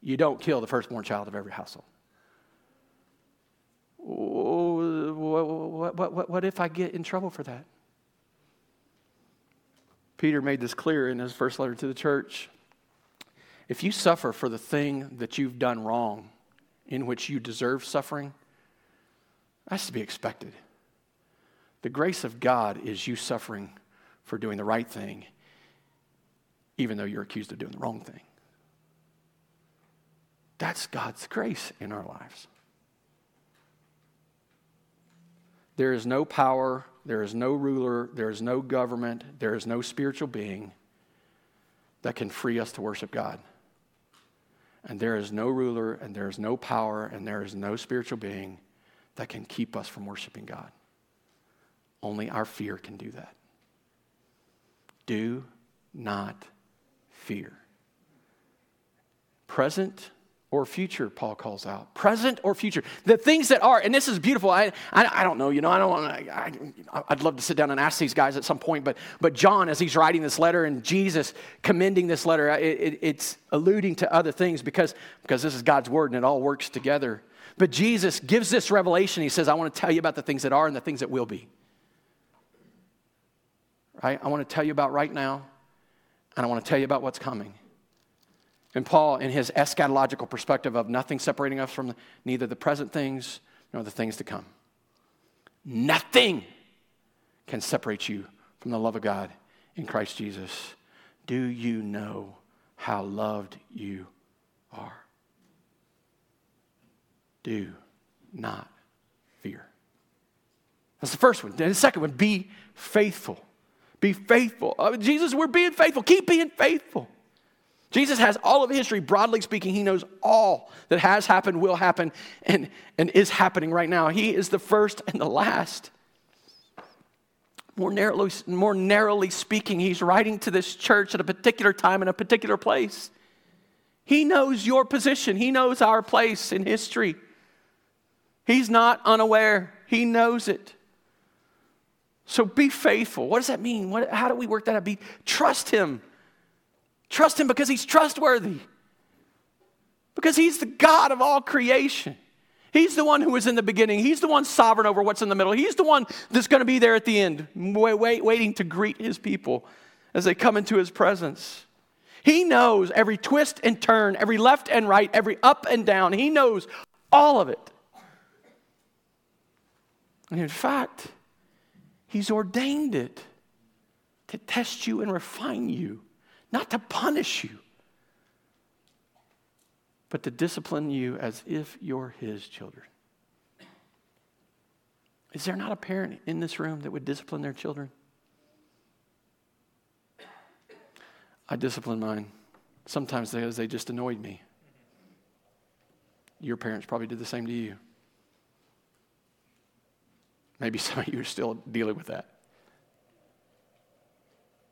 you don't kill the firstborn child of every household. What, what, what, what if I get in trouble for that? Peter made this clear in his first letter to the church. If you suffer for the thing that you've done wrong, in which you deserve suffering, that's to be expected. The grace of God is you suffering for doing the right thing, even though you're accused of doing the wrong thing. That's God's grace in our lives. There is no power, there is no ruler, there is no government, there is no spiritual being that can free us to worship God. And there is no ruler, and there is no power, and there is no spiritual being that can keep us from worshiping God. Only our fear can do that. Do not fear. Present or future, Paul calls out. Present or future. The things that are, and this is beautiful. I, I, I don't know, you know, I don't want I, I'd love to sit down and ask these guys at some point, but, but John, as he's writing this letter and Jesus commending this letter, it, it, it's alluding to other things because, because this is God's word and it all works together. But Jesus gives this revelation. He says, I want to tell you about the things that are and the things that will be. Right? I want to tell you about right now, and I want to tell you about what's coming. And Paul, in his eschatological perspective of nothing separating us from neither the present things nor the things to come, nothing can separate you from the love of God in Christ Jesus. Do you know how loved you are? Do not fear. That's the first one. And the second one, be faithful. Be faithful. Uh, Jesus, we're being faithful. Keep being faithful. Jesus has all of history, broadly speaking. He knows all that has happened, will happen, and, and is happening right now. He is the first and the last. More narrowly, more narrowly speaking, he's writing to this church at a particular time in a particular place. He knows your position, he knows our place in history. He's not unaware, he knows it. So be faithful. What does that mean? What, how do we work that out? Be, trust him. Trust Him because He's trustworthy, because He's the God of all creation. He's the one who was in the beginning. He's the one sovereign over what's in the middle. He's the one that's going to be there at the end, wait, wait, waiting to greet His people as they come into His presence. He knows every twist and turn, every left and right, every up and down. He knows all of it. And in fact, He's ordained it to test you and refine you not to punish you, but to discipline you as if you're his children. Is there not a parent in this room that would discipline their children? I discipline mine. Sometimes because they just annoyed me. Your parents probably did the same to you. Maybe some of you are still dealing with that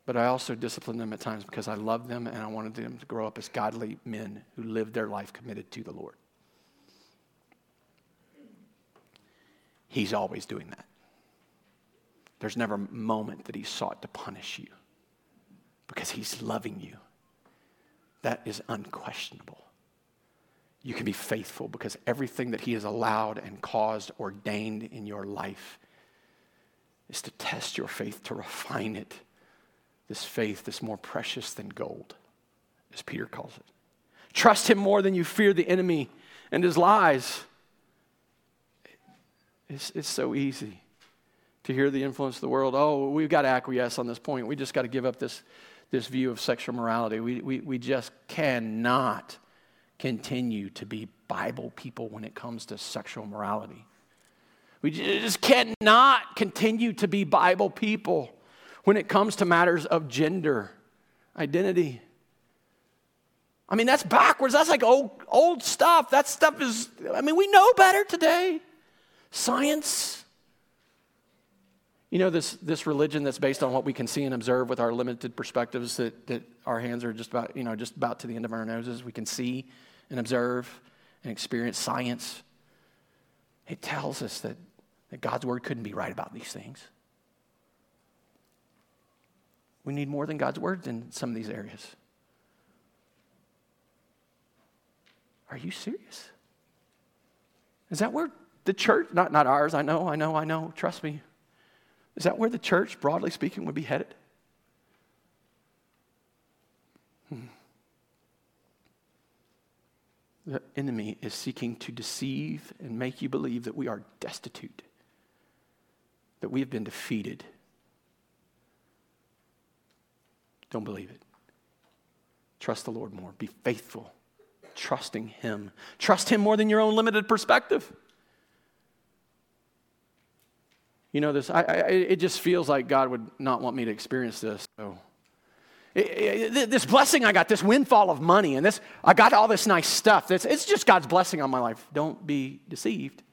but I also disciplined them at times because I loved them and I wanted them to grow up as godly men who lived their life committed to the Lord. He's always doing that. there's never a moment that he sought to punish you because he's loving you. That is unquestionable. You can be faithful because everything that he has allowed and caused, ordained in your life, is to test your faith, to refine it. This faith is more precious than gold, as Peter calls it. Trust him more than you fear the enemy and his lies. It's, it's so easy to hear the influence of the world. Oh, we've got to acquiesce on this point. We just got to give up this, this view of sexual morality. We, we, we just cannot continue to be Bible people when it comes to sexual morality. We just cannot continue to be Bible people when it comes to matters of gender identity. I mean, that's backwards. That's like old, old stuff. That stuff is, I mean, we know better today. Science. You know, this, this religion that's based on what we can see and observe with our limited perspectives, that, that our hands are just about, you know, just about to the end of our noses. We can see and observe and experience science. It tells us that, that God's word couldn't be right about these things. We need more than God's word in some of these areas. Are you serious? Is that where the church, not, not ours, I know, I know, I know, trust me. Is that where the church, broadly speaking, would be headed? Hmm. The enemy is seeking to deceive and make you believe that we are destitute, that we have been defeated. Don't believe it. Trust the Lord more. Be faithful trusting Him. Trust Him more than your own limited perspective. You know, this, I, I, it just feels like God would not want me to experience this. So, it, it, this blessing I got, this windfall of money, and this, I got all this nice stuff. It's, it's just God's blessing on my life. Don't be deceived.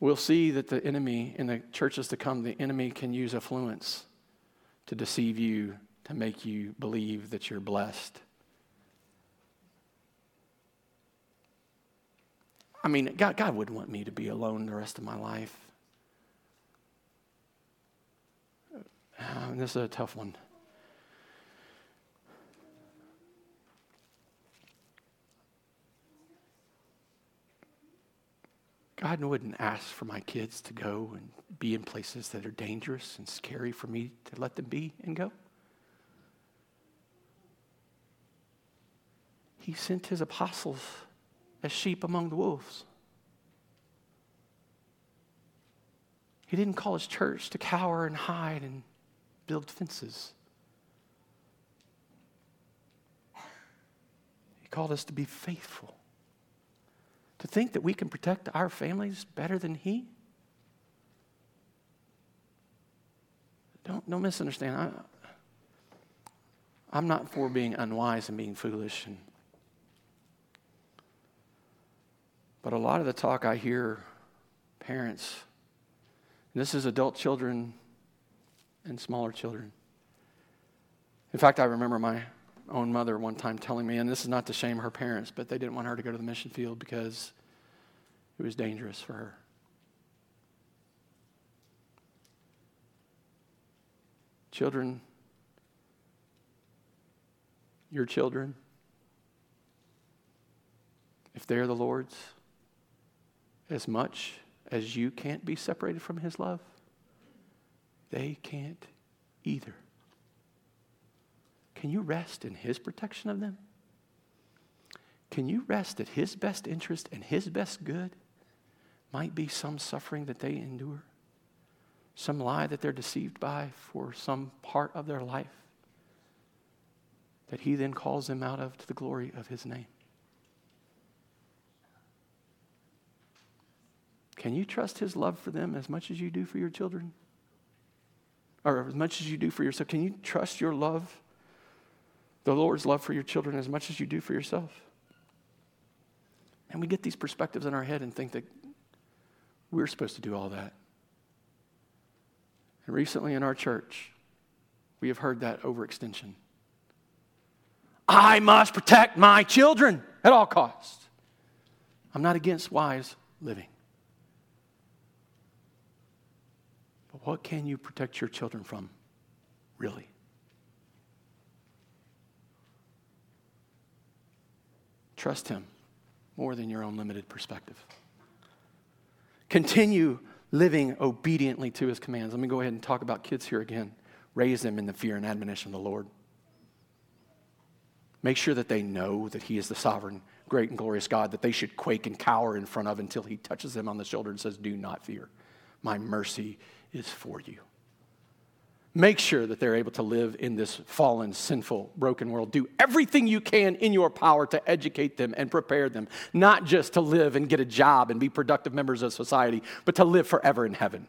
We'll see that the enemy, in the churches to come, the enemy can use affluence to deceive you, to make you believe that you're blessed. I mean, God, God wouldn't want me to be alone the rest of my life. Uh, this is a tough one. God wouldn't ask for my kids to go and be in places that are dangerous and scary for me to let them be and go. He sent his apostles as sheep among the wolves. He didn't call his church to cower and hide and build fences. He called us to be faithful. To think that we can protect our families better than he? Don't, don't misunderstand. I, I'm not for being unwise and being foolish and But a lot of the talk I hear, parents, this is adult children and smaller children. In fact, I remember my own mother one time telling me, and this is not to shame her parents, but they didn't want her to go to the mission field because it was dangerous for her. Children, your children, if they're the Lord's, as much as you can't be separated from His love, they can't either. Can you rest in His protection of them? Can you rest that His best interest and His best good might be some suffering that they endure? Some lie that they're deceived by for some part of their life that He then calls them out of to the glory of His name? Can you trust His love for them as much as you do for your children? Or as much as you do for yourself? Can you trust your love, the Lord's love for your children, as much as you do for yourself? And we get these perspectives in our head and think that we're supposed to do all that. And recently in our church, we have heard that overextension. I must protect my children at all costs. I'm not against wise living. But what can you protect your children from, really? Trust Him more than your own limited perspective. Continue living obediently to His commands. Let me go ahead and talk about kids here again. Raise them in the fear and admonition of the Lord. Make sure that they know that He is the sovereign, great, and glorious God that they should quake and cower in front of until He touches them on the shoulder and says, Do not fear. My mercy is for you. Make sure that they're able to live in this fallen, sinful, broken world. Do everything you can in your power to educate them and prepare them, not just to live and get a job and be productive members of society, but to live forever in heaven.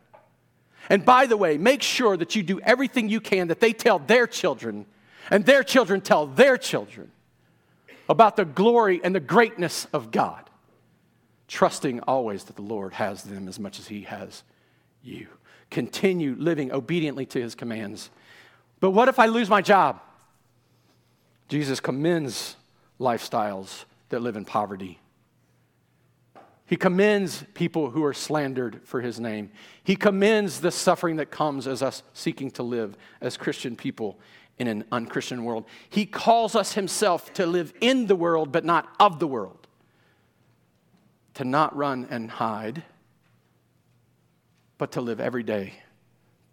And by the way, make sure that you do everything you can that they tell their children and their children tell their children about the glory and the greatness of God, trusting always that the Lord has them as much as He has you continue living obediently to his commands. But what if I lose my job? Jesus commends lifestyles that live in poverty. He commends people who are slandered for his name. He commends the suffering that comes as us seeking to live as Christian people in an unchristian world. He calls us himself to live in the world, but not of the world, to not run and hide but to live every day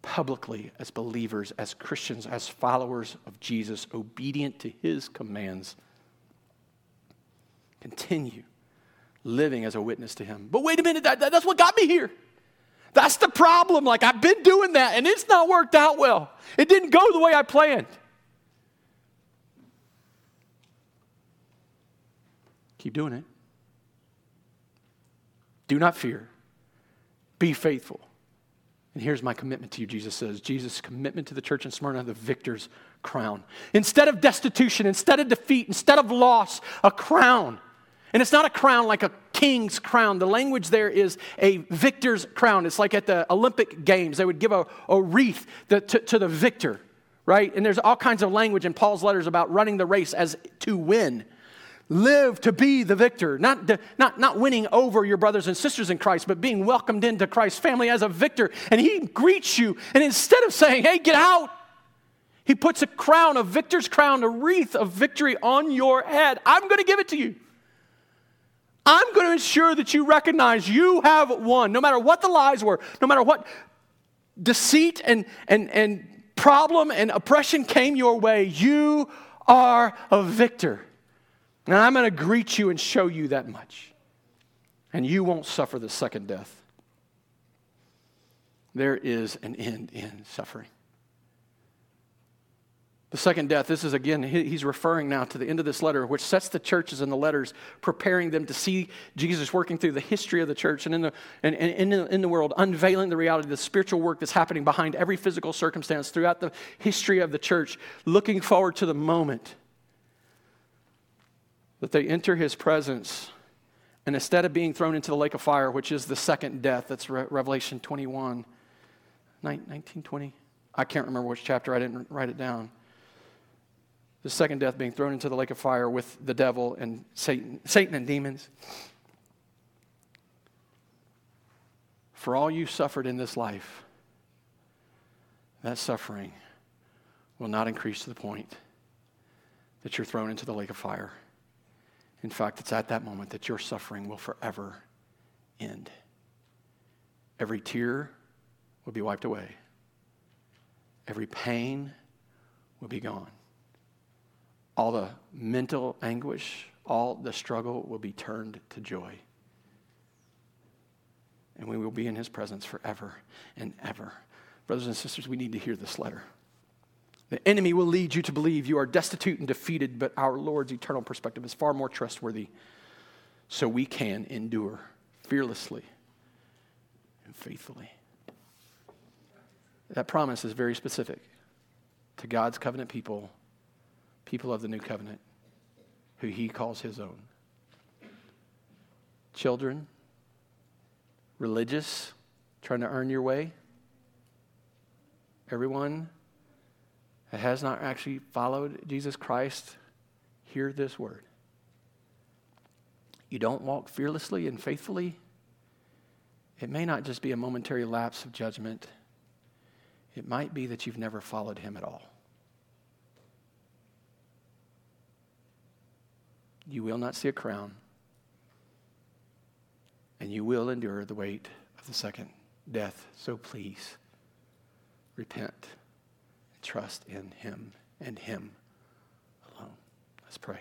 publicly as believers, as Christians, as followers of Jesus, obedient to his commands. Continue living as a witness to him. But wait a minute, that, that, that's what got me here. That's the problem. Like, I've been doing that and it's not worked out well. It didn't go the way I planned. Keep doing it. Do not fear. Be faithful. And here's my commitment to you, Jesus says. Jesus' commitment to the church in Smyrna, the victor's crown. Instead of destitution, instead of defeat, instead of loss, a crown. And it's not a crown like a king's crown. The language there is a victor's crown. It's like at the Olympic Games, they would give a, a wreath to, to the victor, right? And there's all kinds of language in Paul's letters about running the race as to win. Live to be the victor, not, not, not winning over your brothers and sisters in Christ, but being welcomed into Christ's family as a victor. And he greets you, and instead of saying, hey, get out, he puts a crown, a victor's crown, a wreath of victory on your head. I'm going to give it to you. I'm going to ensure that you recognize you have won, no matter what the lies were, no matter what deceit and, and, and problem and oppression came your way, you are a victor. And I'm going to greet you and show you that much. And you won't suffer the second death. There is an end in suffering. The second death, this is again, he's referring now to the end of this letter, which sets the churches in the letters, preparing them to see Jesus working through the history of the church and in the, and, and in, the, in the world, unveiling the reality, of the spiritual work that's happening behind every physical circumstance throughout the history of the church, looking forward to the moment that they enter his presence. And instead of being thrown into the lake of fire, which is the second death, that's Re- Revelation 21, 19, 20. I can't remember which chapter, I didn't write it down. The second death being thrown into the lake of fire with the devil and Satan, Satan and demons. For all you suffered in this life, that suffering will not increase to the point that you're thrown into the lake of fire. In fact, it's at that moment that your suffering will forever end. Every tear will be wiped away, every pain will be gone. All the mental anguish, all the struggle will be turned to joy. And we will be in his presence forever and ever. Brothers and sisters, we need to hear this letter. The enemy will lead you to believe you are destitute and defeated, but our Lord's eternal perspective is far more trustworthy. So we can endure fearlessly and faithfully. That promise is very specific to God's covenant people, people of the new covenant, who he calls his own. Children, religious, trying to earn your way, everyone that has not actually followed Jesus Christ, hear this word. You don't walk fearlessly and faithfully, it may not just be a momentary lapse of judgment, It might be that you've never followed him at all. You will not see a crown, and you will endure the weight of the second death. So please, repent trust in him and him alone. Let's pray.